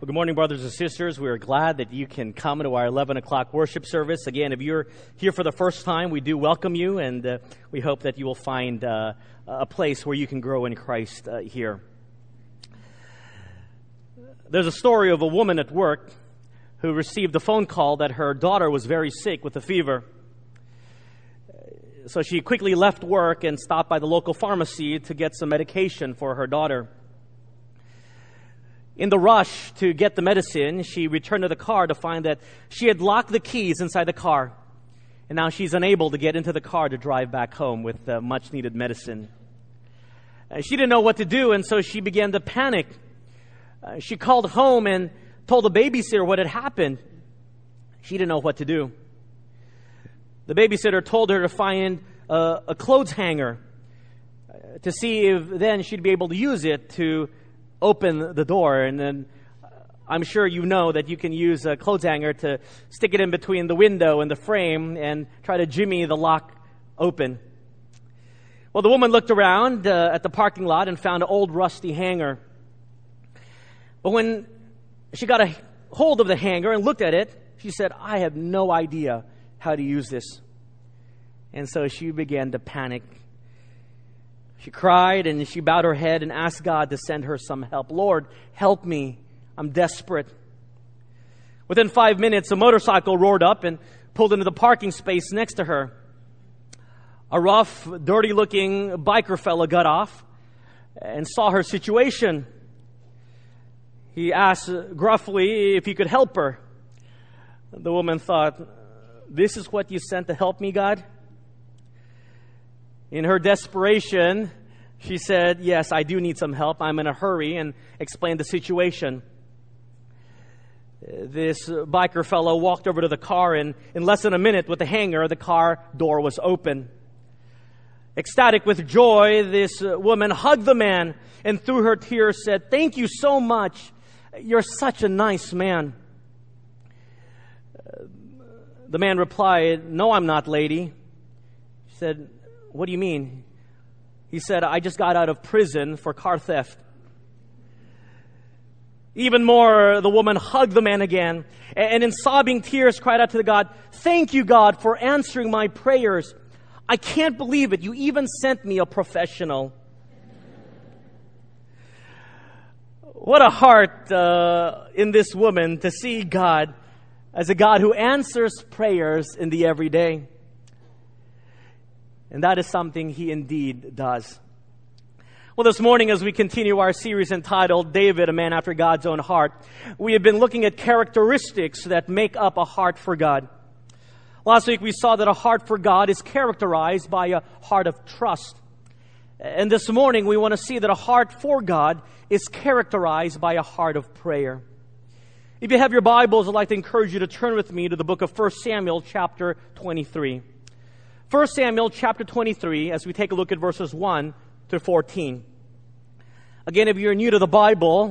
Well, good morning, brothers and sisters. We are glad that you can come to our 11 o'clock worship service. Again, if you're here for the first time, we do welcome you, and uh, we hope that you will find uh, a place where you can grow in Christ uh, here. There's a story of a woman at work who received a phone call that her daughter was very sick with a fever. So she quickly left work and stopped by the local pharmacy to get some medication for her daughter. In the rush to get the medicine, she returned to the car to find that she had locked the keys inside the car. And now she's unable to get into the car to drive back home with the much needed medicine. Uh, she didn't know what to do, and so she began to panic. Uh, she called home and told the babysitter what had happened. She didn't know what to do. The babysitter told her to find a, clothes hanger uh, to see if then she'd be able to use it to open the door. And then uh, I'm sure you know that you can use a clothes hanger to stick it in between the window and the frame and try to jimmy the lock open. Well, the woman looked around uh, at the parking lot and found an old rusty hanger. But when she got a hold of the hanger and looked at it, she said, I have no idea how to use this. And so she began to panic she cried and she bowed her head and asked God to send her some help. Lord, help me. I'm desperate. Within five minutes, a motorcycle roared up and pulled into the parking space next to her. A rough, dirty looking biker fella got off and saw her situation. He asked gruffly if he could help her. The woman thought, This is what you sent to help me, God? In her desperation, she said, Yes, I do need some help. I'm in a hurry, and explained the situation. This biker fellow walked over to the car, and in less than a minute, with the hanger, the car door was open. Ecstatic with joy, this woman hugged the man and through her tears said, Thank you so much. You're such a nice man. The man replied, No, I'm not, lady. She said, what do you mean? He said, I just got out of prison for car theft. Even more, the woman hugged the man again and in sobbing tears cried out to the God, Thank you, God, for answering my prayers. I can't believe it. You even sent me a professional. What a heart uh, in this woman to see God as a God who answers prayers in the everyday. And that is something he indeed does. Well, this morning, as we continue our series entitled David, a man after God's own heart, we have been looking at characteristics that make up a heart for God. Last week, we saw that a heart for God is characterized by a heart of trust. And this morning, we want to see that a heart for God is characterized by a heart of prayer. If you have your Bibles, I'd like to encourage you to turn with me to the book of 1 Samuel, chapter 23. 1 Samuel chapter 23 as we take a look at verses 1 to 14. Again, if you're new to the Bible,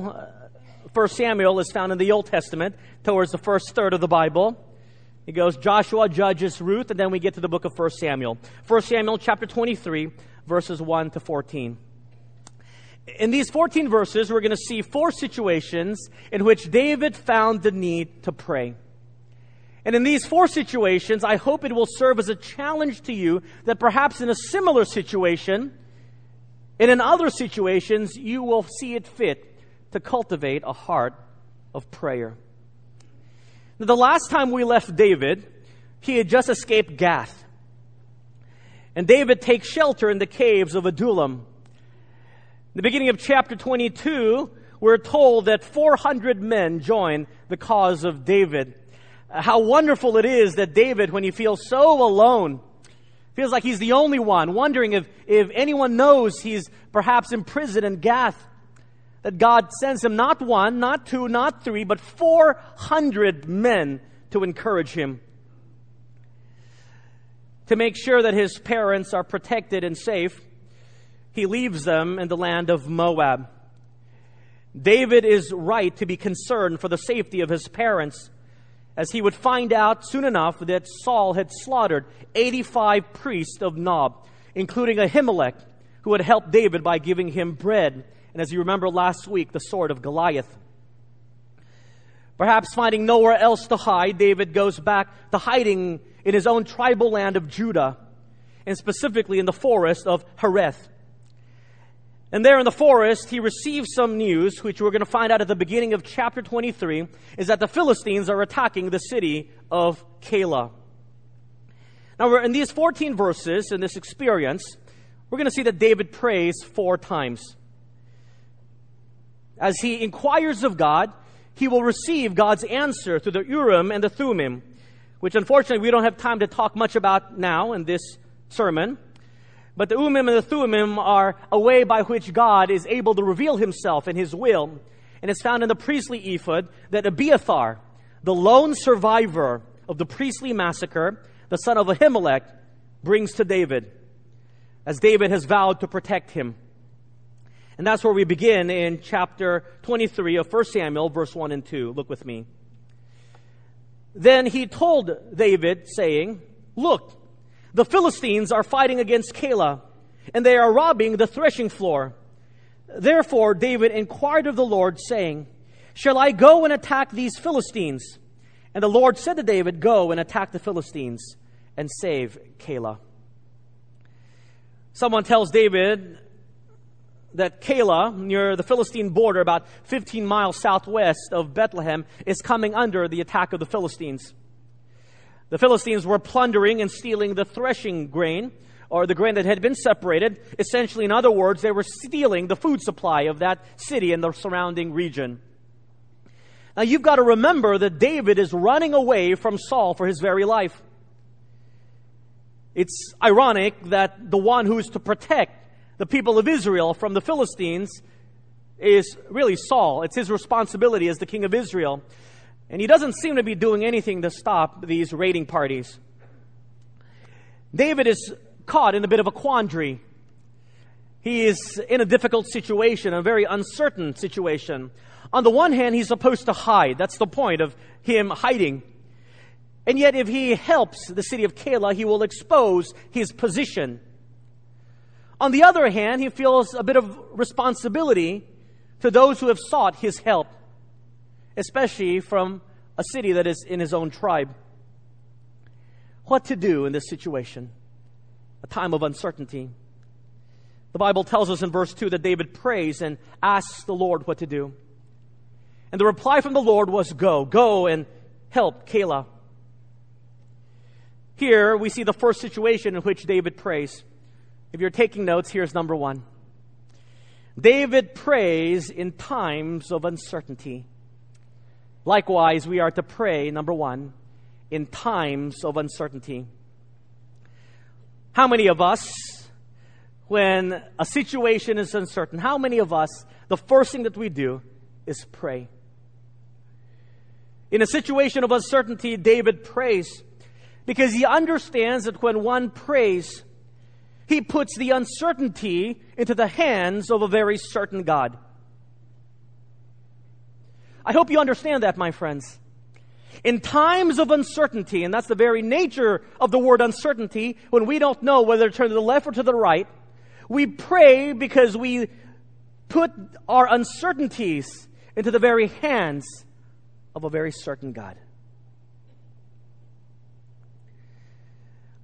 1 uh, Samuel is found in the Old Testament towards the first third of the Bible. It goes Joshua, Judges, Ruth, and then we get to the book of 1 Samuel. 1 Samuel chapter 23, verses 1 to 14. In these 14 verses, we're going to see four situations in which David found the need to pray. And in these four situations, I hope it will serve as a challenge to you that perhaps in a similar situation, and in other situations, you will see it fit to cultivate a heart of prayer. Now, the last time we left David, he had just escaped Gath. And David takes shelter in the caves of Adullam. In the beginning of chapter 22, we're told that 400 men join the cause of David Uh, how wonderful it is that David, when he feels so alone, feels like he's the only one, wondering if, if anyone knows he's perhaps imprisoned in Gath, that God sends him not one, not two, not three, but 400 men to encourage him. To make sure that his parents are protected and safe, he leaves them in the land of Moab. David is right to be concerned for the safety of his parents as he would find out soon enough that Saul had slaughtered 85 priests of Nob, including Ahimelech, who had helped David by giving him bread, and as you remember last week, the sword of Goliath. Perhaps finding nowhere else to hide, David goes back to hiding in his own tribal land of Judah, and specifically in the forest of Hereth. And there in the forest, he receives some news, which we're going to find out at the beginning of chapter 23, is that the Philistines are attacking the city of Keilah. Now, in these 14 verses, in this experience, we're going to see that David prays four times. As he inquires of God, he will receive God's answer through the Urim and the Thummim, which unfortunately we don't have time to talk much about now in this sermon. But the Urim and the Thummim are a way by which God is able to reveal himself and his will. And it's found in the priestly ephod that Abiathar, the lone survivor of the priestly massacre, the son of Ahimelech, brings to David, as David has vowed to protect him. And that's where we begin in chapter 23 of 1 Samuel, verse 1 and 2. Look with me. Then he told David, saying, Look, the Philistines are fighting against Keilah, and they are robbing the threshing floor. Therefore, David inquired of the Lord, saying, Shall I go and attack these Philistines? And the Lord said to David, Go and attack the Philistines and save Keilah. Someone tells David that Keilah, near the Philistine border, about 15 miles southwest of Bethlehem, is coming under the attack of the Philistines. The Philistines were plundering and stealing the threshing grain, or the grain that had been separated. Essentially, in other words, they were stealing the food supply of that city and the surrounding region. Now, you've got to remember that David is running away from Saul for his very life. It's ironic that the one who is to protect the people of Israel from the Philistines is really Saul. It's his responsibility as the king of Israel. And he doesn't seem to be doing anything to stop these raiding parties. David is caught in a bit of a quandary. He is in a difficult situation, a very uncertain situation. On the one hand, he's supposed to hide. That's the point of him hiding. And yet, if he helps the city of Keilah, he will expose his position. On the other hand, he feels a bit of responsibility to those who have sought his help, especially from a city that is in his own tribe. What to do in this situation? A time of uncertainty. The Bible tells us in verse 2 that David prays and asks the Lord what to do. And the reply from the Lord was, Go, go and help Keilah. Here we see the first situation in which David prays. If you're taking notes, here's number one David prays in times of uncertainty. Likewise, we are to pray, number one, in times of uncertainty. How many of us, when a situation is uncertain, how many of us, the first thing that we do is pray? In a situation of uncertainty, David prays because he understands that when one prays, he puts the uncertainty into the hands of a very certain God. I hope you understand that, my friends. In times of uncertainty, and that's the very nature of the word uncertainty, when we don't know whether to turn to the left or to the right, we pray because we put our uncertainties into the very hands of a very certain God.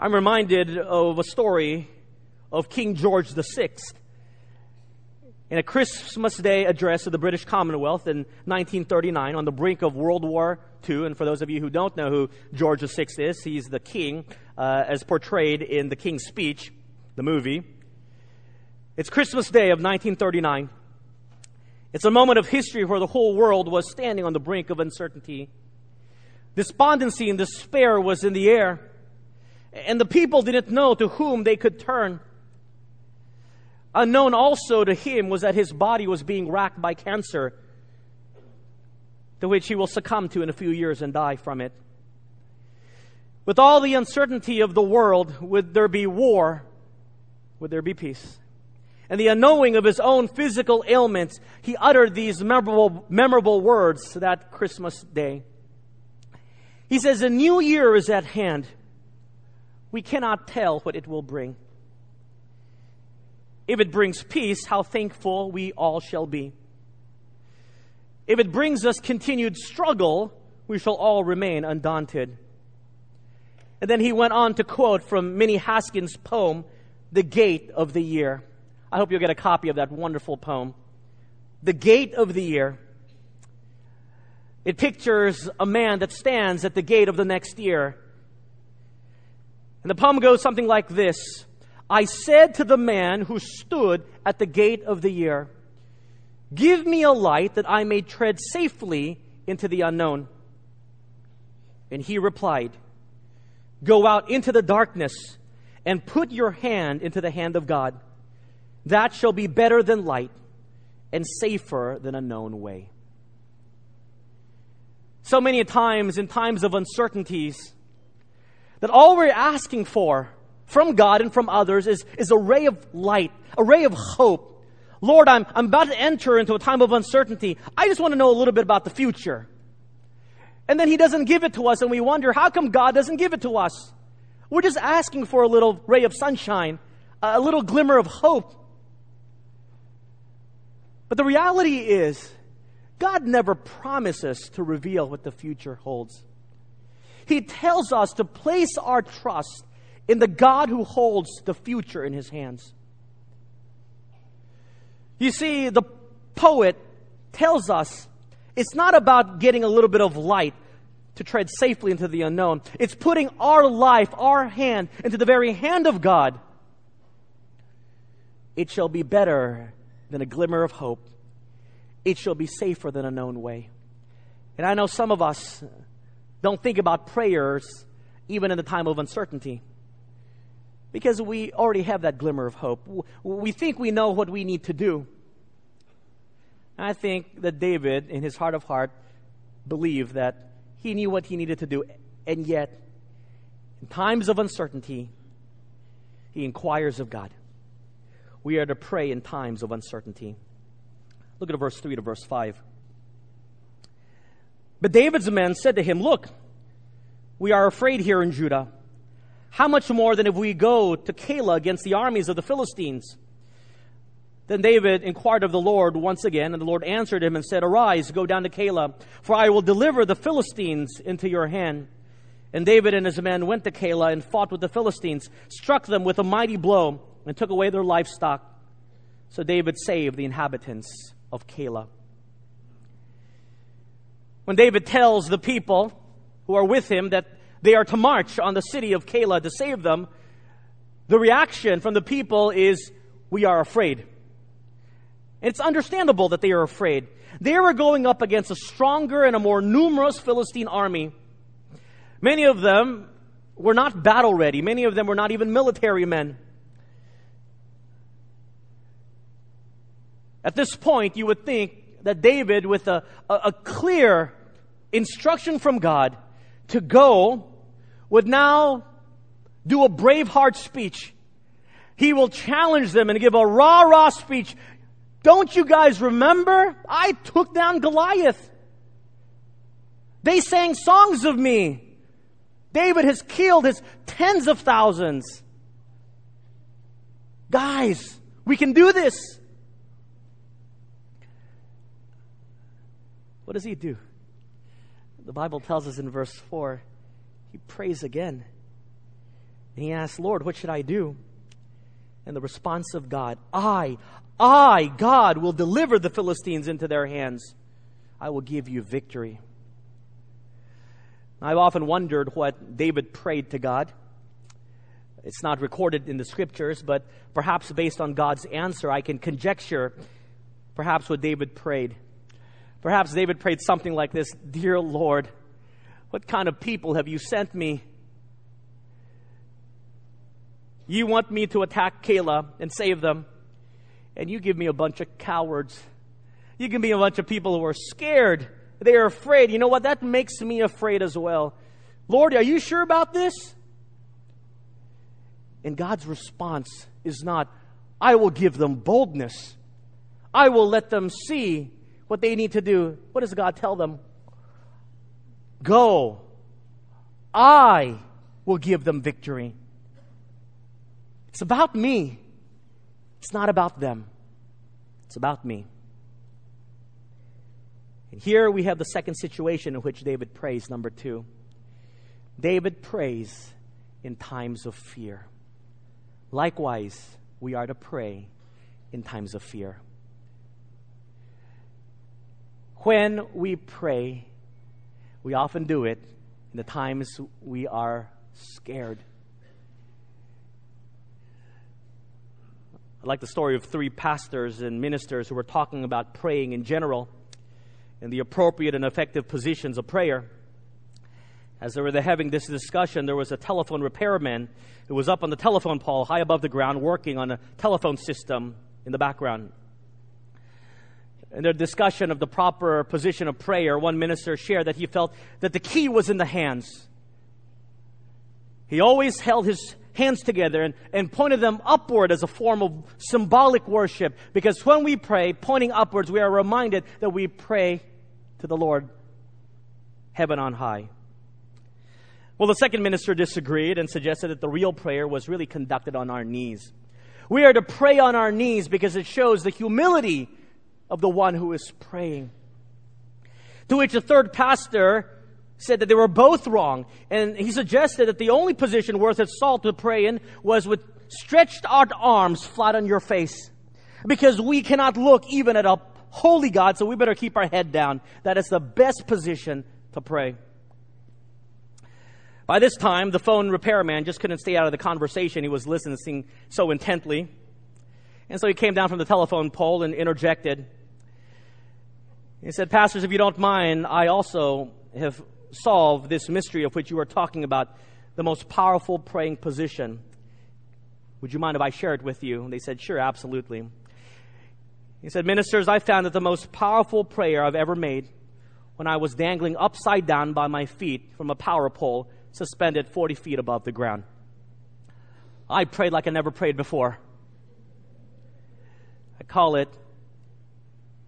I'm reminded of a story of King George VI. In a Christmas Day address of the British Commonwealth in 1939 on the brink of World War II, and for those of you who don't know who George VI is, he's the king uh, as portrayed in The King's Speech, the movie. It's Christmas Day of 1939. It's a moment of history where the whole world was standing on the brink of uncertainty. Despondency and despair was in the air, and the people didn't know to whom they could turn. Unknown also to him was that his body was being racked by cancer, to which he will succumb to in a few years and die from it. With all the uncertainty of the world, would there be war? Would there be peace? And the unknowing of his own physical ailments, he uttered these memorable, memorable words that Christmas day. He says, A new year is at hand. We cannot tell what it will bring. If it brings peace, how thankful we all shall be. If it brings us continued struggle, we shall all remain undaunted. And then he went on to quote from Minnie Haskins' poem, The Gate of the Year. I hope you'll get a copy of that wonderful poem. The Gate of the Year. It pictures a man that stands at the gate of the next year. And the poem goes something like this I said to the man who stood at the gate of the year, Give me a light that I may tread safely into the unknown. And he replied, Go out into the darkness and put your hand into the hand of God. That shall be better than light and safer than a known way. So many times, in times of uncertainties, that all we're asking for from God and from others is, is a ray of light, a ray of hope. Lord, I'm, I'm about to enter into a time of uncertainty. I just want to know a little bit about the future. And then He doesn't give it to us, and we wonder, how come God doesn't give it to us? We're just asking for a little ray of sunshine, a little glimmer of hope. But the reality is, God never promises to reveal what the future holds. He tells us to place our trust in the God who holds the future in his hands. You see, the poet tells us it's not about getting a little bit of light to tread safely into the unknown. It's putting our life, our hand, into the very hand of God. It shall be better than a glimmer of hope. It shall be safer than a known way. And I know some of us don't think about prayers even in the time of uncertainty because we already have that glimmer of hope. We think we know what we need to do. I think that David, in his heart of heart, believed that he knew what he needed to do, and yet, in times of uncertainty, he inquires of God. We are to pray in times of uncertainty. Look at verse 3 to verse 5. But David's men said to him, Look, we are afraid here in Judah. How much more than if we go to Keilah against the armies of the Philistines? Then David inquired of the Lord once again, and the Lord answered him and said, Arise, go down to Keilah, for I will deliver the Philistines into your hand. And David and his men went to Keilah and fought with the Philistines, struck them with a mighty blow, and took away their livestock. So David saved the inhabitants of Keilah. When David tells the people who are with him that they are to march on the city of Keilah to save them, the reaction from the people is, We are afraid. It's understandable that they are afraid. They were going up against a stronger and a more numerous Philistine army. Many of them were not battle ready. Many of them were not even military men. At this point, you would think that David, with a, a clear instruction from God to go, would now do a braveheart speech. He will challenge them and give a rah rah speech. Don't you guys remember? I took down Goliath. They sang songs of me. David has killed his tens of thousands. Guys, we can do this. What does he do? The Bible tells us in verse 4 he prays again. And he asks, Lord, what should I do? And the response of God, I, I, God, will deliver the Philistines into their hands. I will give you victory. I've often wondered what David prayed to God. It's not recorded in the scriptures, but perhaps based on God's answer, I can conjecture perhaps what David prayed. Perhaps David prayed something like this Dear Lord, what kind of people have you sent me? You want me to attack Keilah and save them and you give me a bunch of cowards. You give me a bunch of people who are scared. They are afraid. You know what? That makes me afraid as well. Lord, are you sure about this? And God's response is not, I will give them boldness. I will let them see what they need to do. What does God tell them? Go. I will give them victory. It's about me. It's not about them, it's about me. And here we have the second situation in which David prays, number two. David prays in times of fear. Likewise, we are to pray in times of fear. When we pray, we often do it in the times we are scared. I like the story of three pastors and ministers who were talking about praying in general and the appropriate and effective positions of prayer. As they were having this discussion, there was a telephone repairman who was up on the telephone pole high above the ground working on a telephone system in the background. In their discussion of the proper position of prayer, one minister shared that he felt that the key was in the hands. He always held his hands together and, and pointed them upward as a form of symbolic worship. Because when we pray, pointing upwards, we are reminded that we pray to the Lord, heaven on high. Well, the second minister disagreed and suggested that the real prayer was really conducted on our knees. We are to pray on our knees because it shows the humility of the one who is praying. To which the third pastor said that they were both wrong. And he suggested that the only position worth its salt to pray in was with stretched out arms flat on your face. Because we cannot look even at a holy God, so we better keep our head down. That is the best position to pray. By this time, the phone repairman just couldn't stay out of the conversation. He was listening so intently. And so he came down from the telephone pole and interjected. He said, Pastors, if you don't mind, I also have solved this mystery of which you are talking about, the most powerful praying position. Would you mind if I share it with you? And they said, Sure, absolutely. He said, Ministers, I found that the most powerful prayer I've ever made when I was dangling upside down by my feet from a power pole suspended 40 feet above the ground. I prayed like I never prayed before. I call it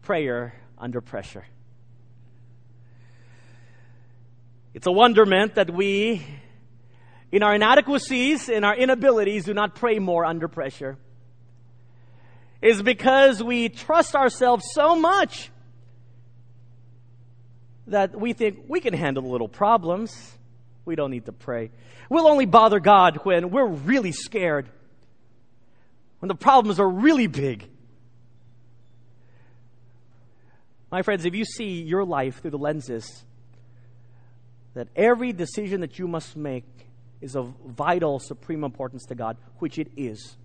prayer under pressure. It's a wonderment that we, in our inadequacies, in our inabilities, do not pray more under pressure. Is because we trust ourselves so much that we think we can handle little problems. We don't need to pray. We'll only bother God when we're really scared, when the problems are really big. My friends, if you see your life through the lenses that every decision that you must make is of vital, supreme importance to God, which it is,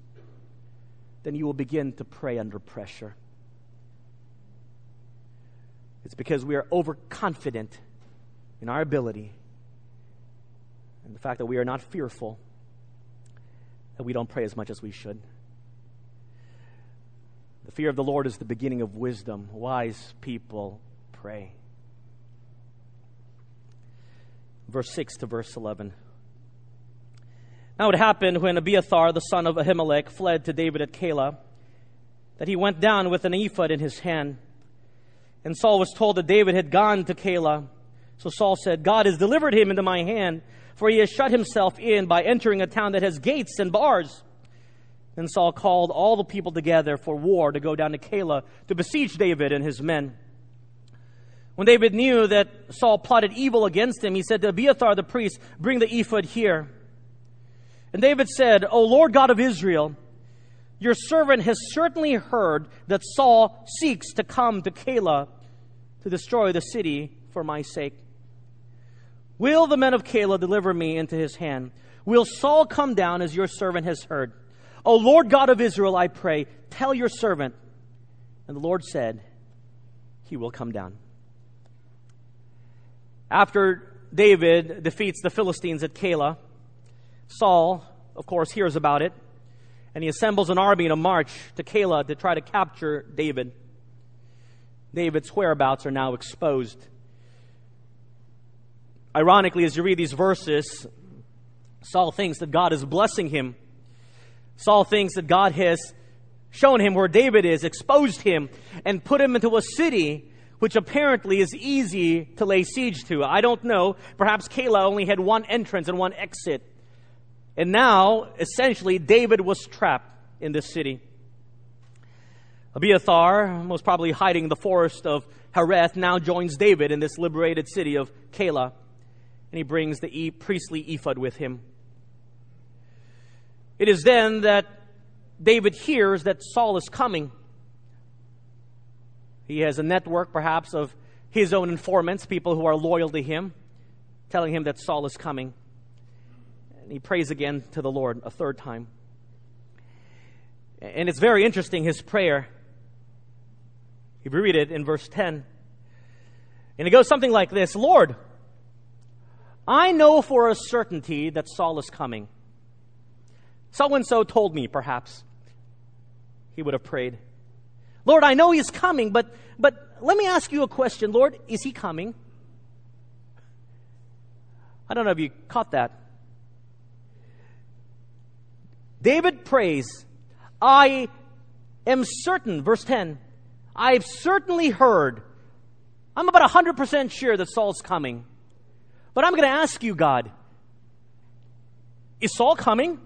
then you will begin to pray under pressure. It's because we are overconfident in our ability and the fact that we are not fearful that we don't pray as much as we should. The fear of the Lord is the beginning of wisdom. Wise people pray verse 6 to verse 11. Now it happened when Abiathar, the son of Ahimelech, fled to David at Keilah, that he went down with an ephod in his hand. And Saul was told that David had gone to Keilah. So Saul said, God has delivered him into my hand, for he has shut himself in by entering a town that has gates and bars. Then Saul called all the people together for war to go down to Keilah to besiege David and his men. When David knew that Saul plotted evil against him, he said to Abiathar the priest, Bring the ephod here. And David said, O Lord God of Israel, your servant has certainly heard that Saul seeks to come to Keilah to destroy the city for my sake. Will the men of Keilah deliver me into his hand? Will Saul come down as your servant has heard? O Lord God of Israel, I pray, tell your servant. And the Lord said, He will come down. After David defeats the Philistines at Keilah, Saul, of course, hears about it, and he assembles an army a march to Keilah to try to capture David. David's whereabouts are now exposed. Ironically, as you read these verses, Saul thinks that God is blessing him. Saul thinks that God has shown him where David is, exposed him, and put him into a city which apparently is easy to lay siege to. I don't know. Perhaps Keilah only had one entrance and one exit. And now, essentially, David was trapped in this city. Abiathar, most probably hiding in the forest of Hereth, now joins David in this liberated city of Keilah, and he brings the priestly ephod with him. It is then that David hears that Saul is coming. He has a network, perhaps, of his own informants, people who are loyal to him, telling him that Saul is coming. And he prays again to the Lord a third time. And it's very interesting, his prayer. If you read it in verse 10, and it goes something like this Lord, I know for a certainty that Saul is coming. So and so told me, perhaps. He would have prayed. Lord, I know he's coming, but, but let me ask you a question. Lord, is he coming? I don't know if you caught that. David prays, I am certain, verse 10, I've certainly heard, I'm about 100% sure that Saul's coming. But I'm going to ask you, God, is Saul coming?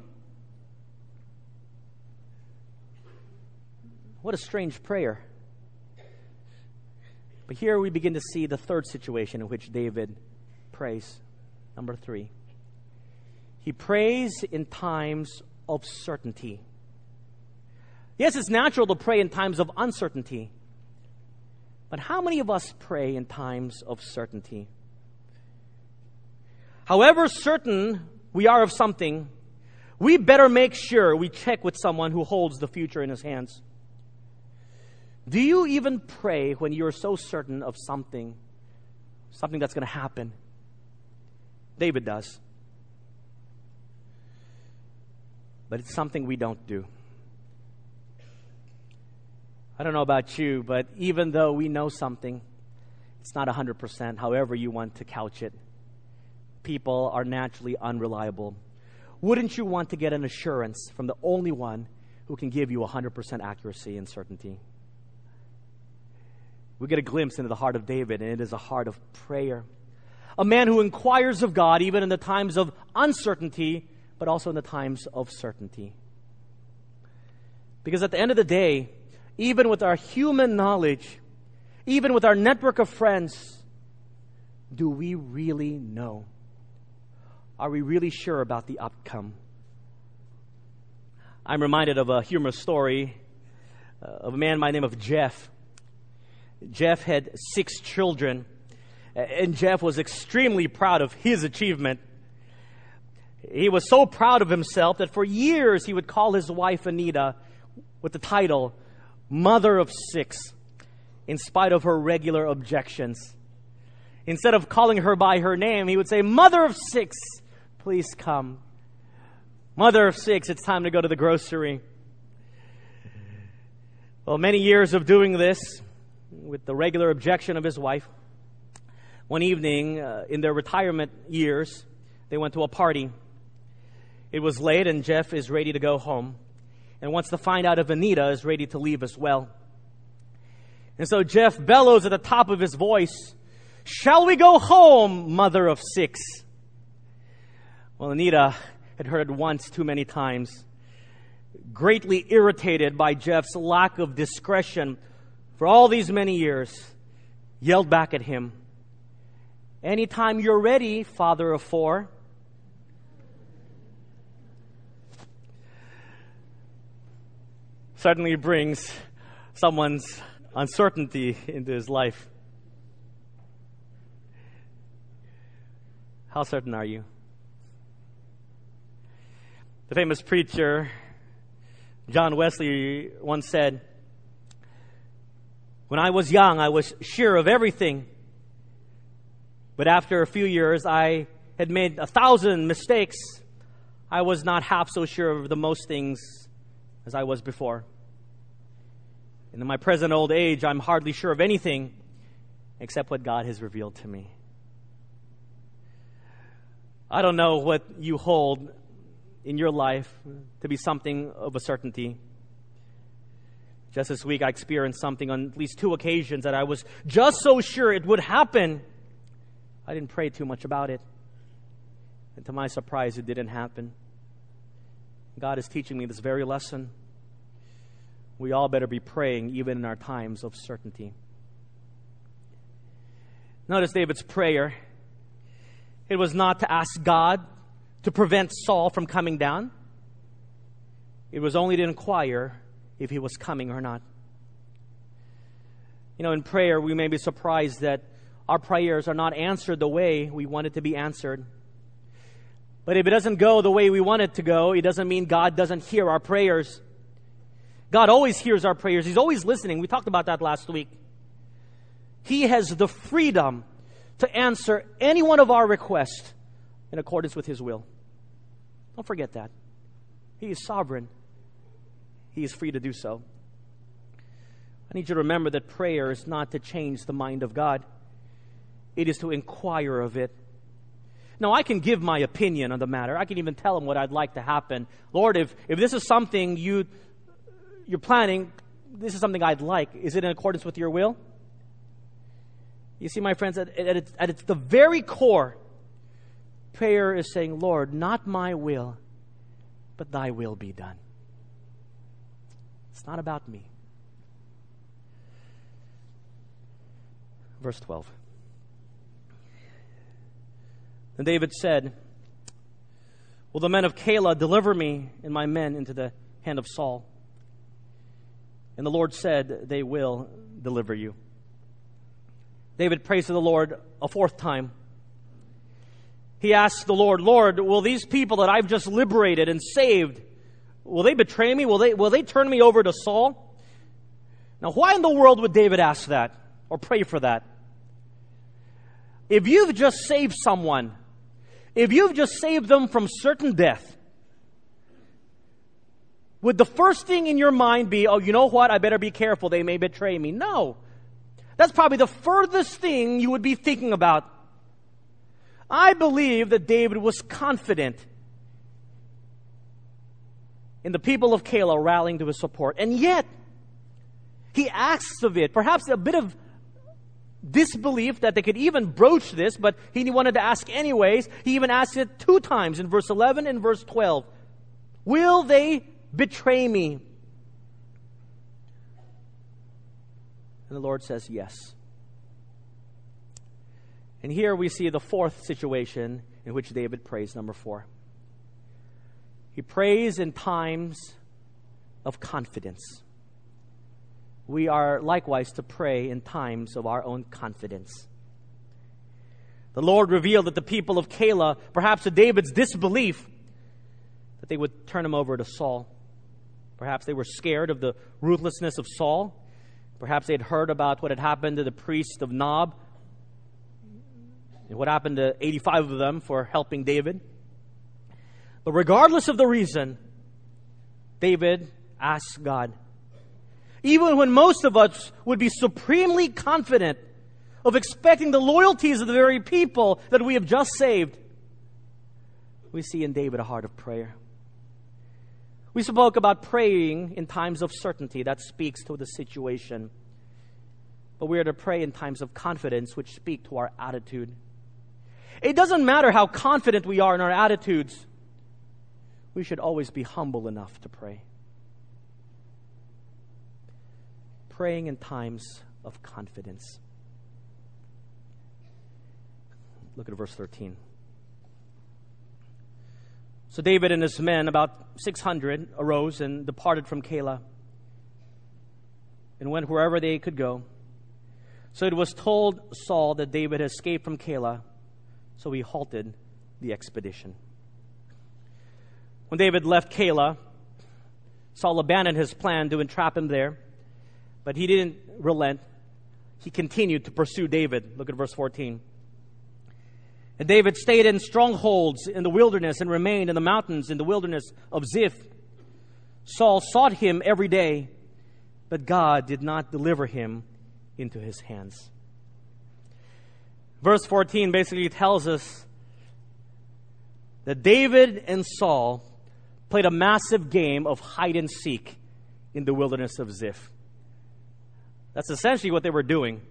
What a strange prayer. But here we begin to see the third situation in which David prays. Number three. He prays in times of certainty. Yes, it's natural to pray in times of uncertainty. But how many of us pray in times of certainty? However certain we are of something, we better make sure we check with someone who holds the future in his hands. Do you even pray when you're so certain of something, something that's going to happen? David does. But it's something we don't do. I don't know about you, but even though we know something, it's not 100%, however you want to couch it. People are naturally unreliable. Wouldn't you want to get an assurance from the only one who can give you 100% accuracy and certainty? We get a glimpse into the heart of David, and it is a heart of prayer. A man who inquires of God even in the times of uncertainty, but also in the times of certainty. Because at the end of the day, even with our human knowledge, even with our network of friends, do we really know? Are we really sure about the outcome? I'm reminded of a humorous story uh, of a man by the name of Jeff Jeff had six children, and Jeff was extremely proud of his achievement. He was so proud of himself that for years he would call his wife Anita with the title Mother of Six, in spite of her regular objections. Instead of calling her by her name, he would say, Mother of Six, please come. Mother of Six, it's time to go to the grocery. Well, many years of doing this, with the regular objection of his wife. One evening, uh, in their retirement years, they went to a party. It was late, and Jeff is ready to go home and wants to find out if Anita is ready to leave as well. And so Jeff bellows at the top of his voice, Shall we go home, mother of six? Well, Anita had heard it once too many times. Greatly irritated by Jeff's lack of discretion, for all these many years, yelled back at him, Anytime you're ready, father of four. Suddenly brings someone's uncertainty into his life. How certain are you? The famous preacher John Wesley once said, when I was young, I was sure of everything. But after a few years, I had made a thousand mistakes. I was not half so sure of the most things as I was before. And in my present old age, I'm hardly sure of anything except what God has revealed to me. I don't know what you hold in your life to be something of a certainty. Just this week, I experienced something on at least two occasions that I was just so sure it would happen. I didn't pray too much about it. And to my surprise, it didn't happen. God is teaching me this very lesson. we all better be praying even in our times of certainty. Notice David's prayer. It was not to ask God to prevent Saul from coming down. It was only to inquire if he was coming or not. You know, in prayer, we may be surprised that our prayers are not answered the way we want it to be answered. But if it doesn't go the way we want it to go, it doesn't mean God doesn't hear our prayers. God always hears our prayers. He's always listening. We talked about that last week. He has the freedom to answer any one of our requests in accordance with His will. Don't forget that. He is sovereign. He is free to do so. I need you to remember that prayer is not to change the mind of God, it is to inquire of it. Now, I can give my opinion on the matter. I can even tell him what I'd like to happen. Lord, if, if this is something you, you're planning, this is something I'd like. Is it in accordance with your will? You see, my friends, at, at, its, at its the very core, prayer is saying, Lord, not my will, but thy will be done. It's not about me. Verse 12. Then David said, Will the men of Keilah deliver me and my men into the hand of Saul? And the Lord said, They will deliver you. David prays to the Lord a fourth time. He asks the Lord, Lord, will these people that I've just liberated and saved, will they betray me? Will they, will they turn me over to Saul? Now, why in the world would David ask that or pray for that? If you've just saved someone, if you've just saved them from certain death, would the first thing in your mind be, oh, you know what? I better be careful. They may betray me. No. That's probably the furthest thing you would be thinking about. I believe that David was confident in the people of Keilah rallying to his support. And yet, he asks of it, perhaps a bit of disbelief that they could even broach this, but he wanted to ask anyways. He even asked it two times in verse 11 and verse 12. Will they betray me? And the Lord says, Yes. And here we see the fourth situation in which David prays, number four. He prays in times of confidence we are likewise to pray in times of our own confidence. The Lord revealed that the people of Keilah, perhaps to David's disbelief, that they would turn him over to Saul. Perhaps they were scared of the ruthlessness of Saul. Perhaps they had heard about what had happened to the priest of Nob and what happened to 85 of them for helping David. But regardless of the reason, David asked God even when most of us would be supremely confident of expecting the loyalties of the very people that we have just saved, we see in David a heart of prayer. We spoke about praying in times of certainty. That speaks to the situation. But we are to pray in times of confidence, which speak to our attitude. It doesn't matter how confident we are in our attitudes, we should always be humble enough to pray. praying in times of confidence. Look at verse 13. So David and his men, about 600, arose and departed from Keilah and went wherever they could go. So it was told Saul that David had escaped from Keilah, so he halted the expedition. When David left Keilah, Saul abandoned his plan to entrap him there. But he didn't relent. He continued to pursue David. Look at verse 14. And David stayed in strongholds in the wilderness and remained in the mountains in the wilderness of Ziph. Saul sought him every day, but God did not deliver him into his hands. Verse 14 basically tells us that David and Saul played a massive game of hide and seek in the wilderness of Ziph. That's essentially what they were doing.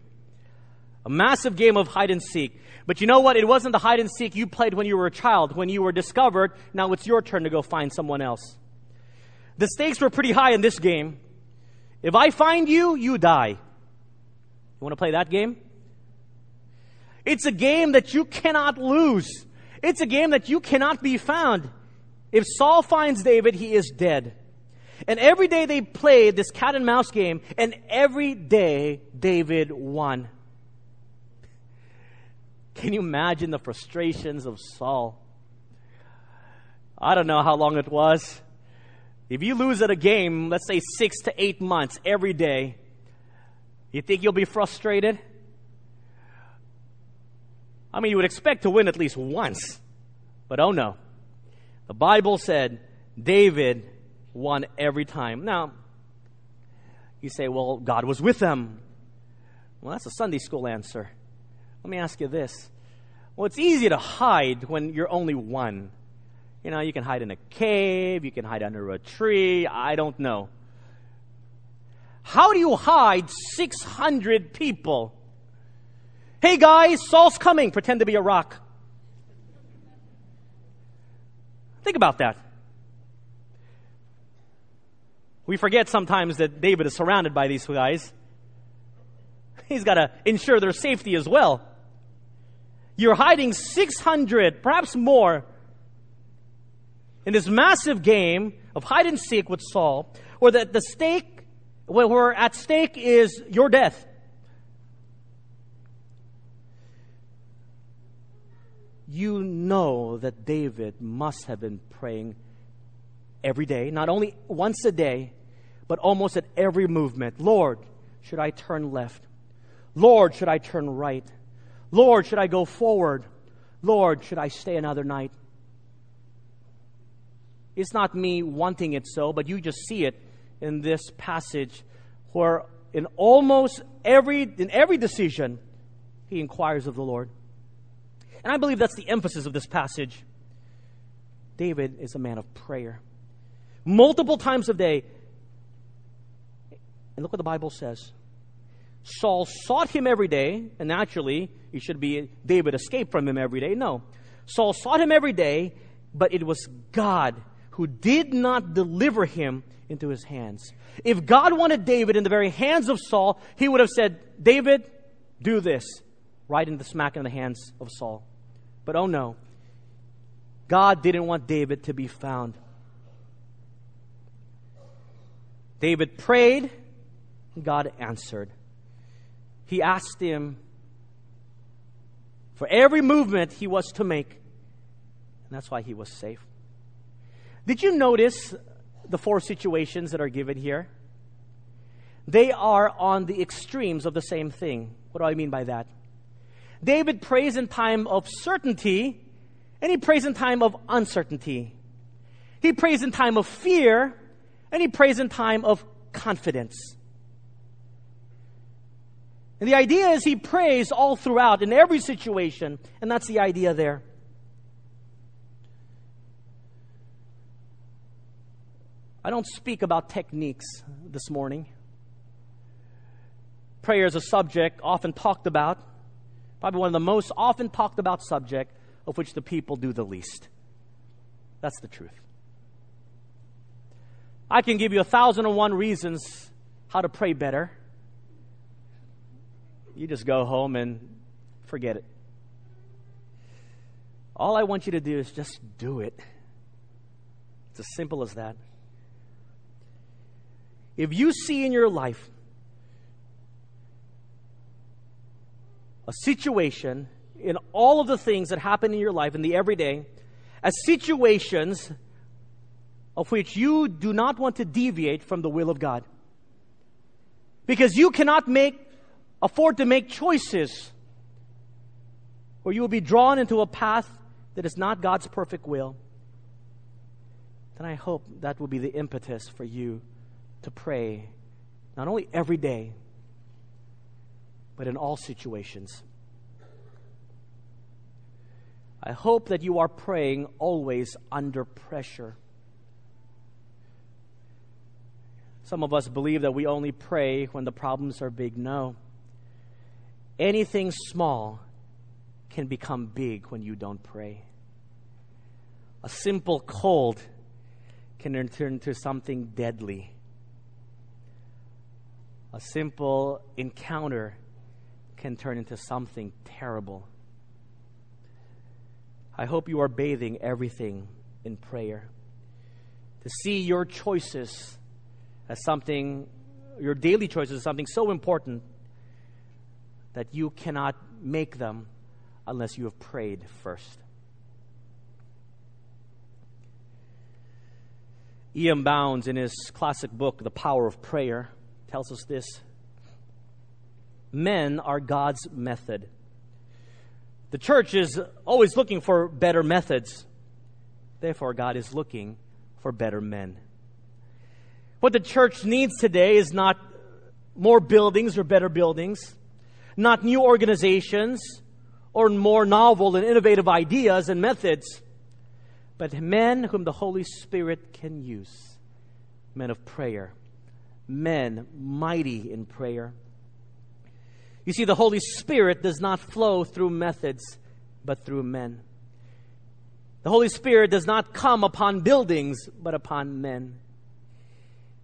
A massive game of hide and seek. But you know what? It wasn't the hide and seek you played when you were a child. When you were discovered, now it's your turn to go find someone else. The stakes were pretty high in this game If I find you, you die. You want to play that game? It's a game that you cannot lose. It's a game that you cannot be found. If Saul finds David, he is dead. And every day they played this cat and mouse game, and every day David won. Can you imagine the frustrations of Saul? I don't know how long it was. If you lose at a game, let's say six to eight months every day, you think you'll be frustrated? I mean, you would expect to win at least once. But oh no. The Bible said David won every time. Now, you say, well, God was with them. Well, that's a Sunday school answer. Let me ask you this. Well, it's easy to hide when you're only one. You know, you can hide in a cave, you can hide under a tree, I don't know. How do you hide 600 people? Hey guys, Saul's coming. Pretend to be a rock. Think about that. We forget sometimes that David is surrounded by these guys. He's got to ensure their safety as well. You're hiding 600, perhaps more, in this massive game of hide and seek with Saul, where the, the stake, where we're at stake is your death. You know that David must have been praying every day, not only once a day, but almost at every movement. Lord, should I turn left? Lord, should I turn right? Lord, should I go forward? Lord, should I stay another night? It's not me wanting it so, but you just see it in this passage where in almost every in every decision he inquires of the Lord. And I believe that's the emphasis of this passage. David is a man of prayer multiple times a day. And look what the Bible says. Saul sought him every day, and naturally, he should be David escaped from him every day. No. Saul sought him every day, but it was God who did not deliver him into his hands. If God wanted David in the very hands of Saul, he would have said, David, do this, right in the smack in the hands of Saul. But oh no, God didn't want David to be found David prayed, God answered. He asked him for every movement he was to make, and that's why he was safe. Did you notice the four situations that are given here? They are on the extremes of the same thing. What do I mean by that? David prays in time of certainty, and he prays in time of uncertainty. He prays in time of fear, and he prays in time of confidence. And the idea is he prays all throughout in every situation, and that's the idea there. I don't speak about techniques this morning. Prayer is a subject often talked about, probably one of the most often talked about subject of which the people do the least. That's the truth. I can give you a thousand and one reasons how to pray better. You just go home and forget it. All I want you to do is just do it. It's as simple as that. If you see in your life a situation in all of the things that happen in your life in the everyday as situations of which you do not want to deviate from the will of God. Because you cannot make, afford to make choices where you will be drawn into a path that is not God's perfect will. Then I hope that will be the impetus for you to pray, not only every day, but in all situations. I hope that you are praying always under pressure. Some of us believe that we only pray when the problems are big. No. Anything small can become big when you don't pray. A simple cold can turn into something deadly. a simple encounter can turn into something terrible. I hope you are bathing everything in prayer. To see your choices as something, your daily choices as something so important that you cannot make them unless you have prayed first. E.M. Bounds, in his classic book, The Power of Prayer, tells us this Men are God's method. The church is always looking for better methods. Therefore, God is looking for better men. What the church needs today is not more buildings or better buildings, not new organizations or more novel and innovative ideas and methods, but men whom the Holy Spirit can use. Men of prayer, men mighty in prayer. You see, the Holy Spirit does not flow through methods, but through men. The Holy Spirit does not come upon buildings, but upon men.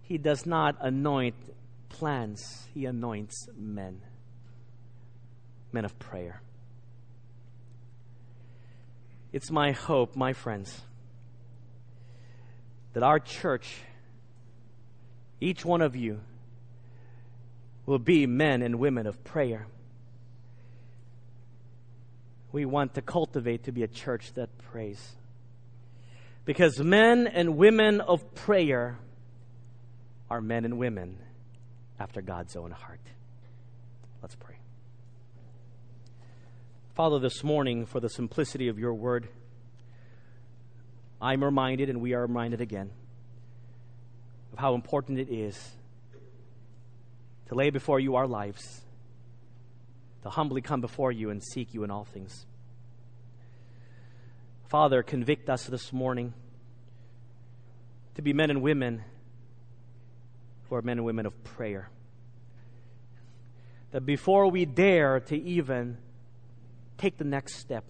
He does not anoint plans, He anoints men. Men of prayer. It's my hope, my friends, that our church, each one of you, will be men and women of prayer. We want to cultivate to be a church that prays. Because men and women of prayer are men and women after God's own heart. Let's pray. Father, this morning, for the simplicity of your word, I'm reminded, and we are reminded again, of how important it is to lay before you our lives, to humbly come before you and seek you in all things. Father, convict us this morning to be men and women who are men and women of prayer. That before we dare to even take the next step,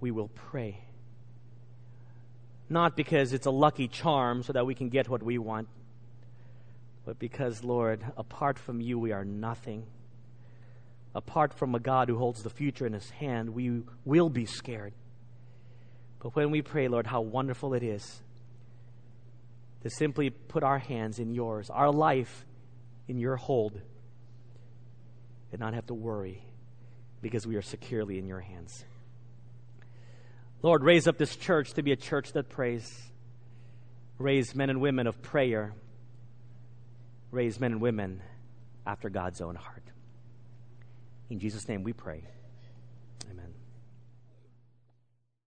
we will pray. Not because it's a lucky charm so that we can get what we want but because, Lord, apart from you, we are nothing. Apart from a God who holds the future in his hand, we will be scared. But when we pray, Lord, how wonderful it is to simply put our hands in yours, our life in your hold, and not have to worry because we are securely in your hands. Lord, raise up this church to be a church that prays. Raise men and women of prayer raise men and women after God's own heart. In Jesus' name we pray.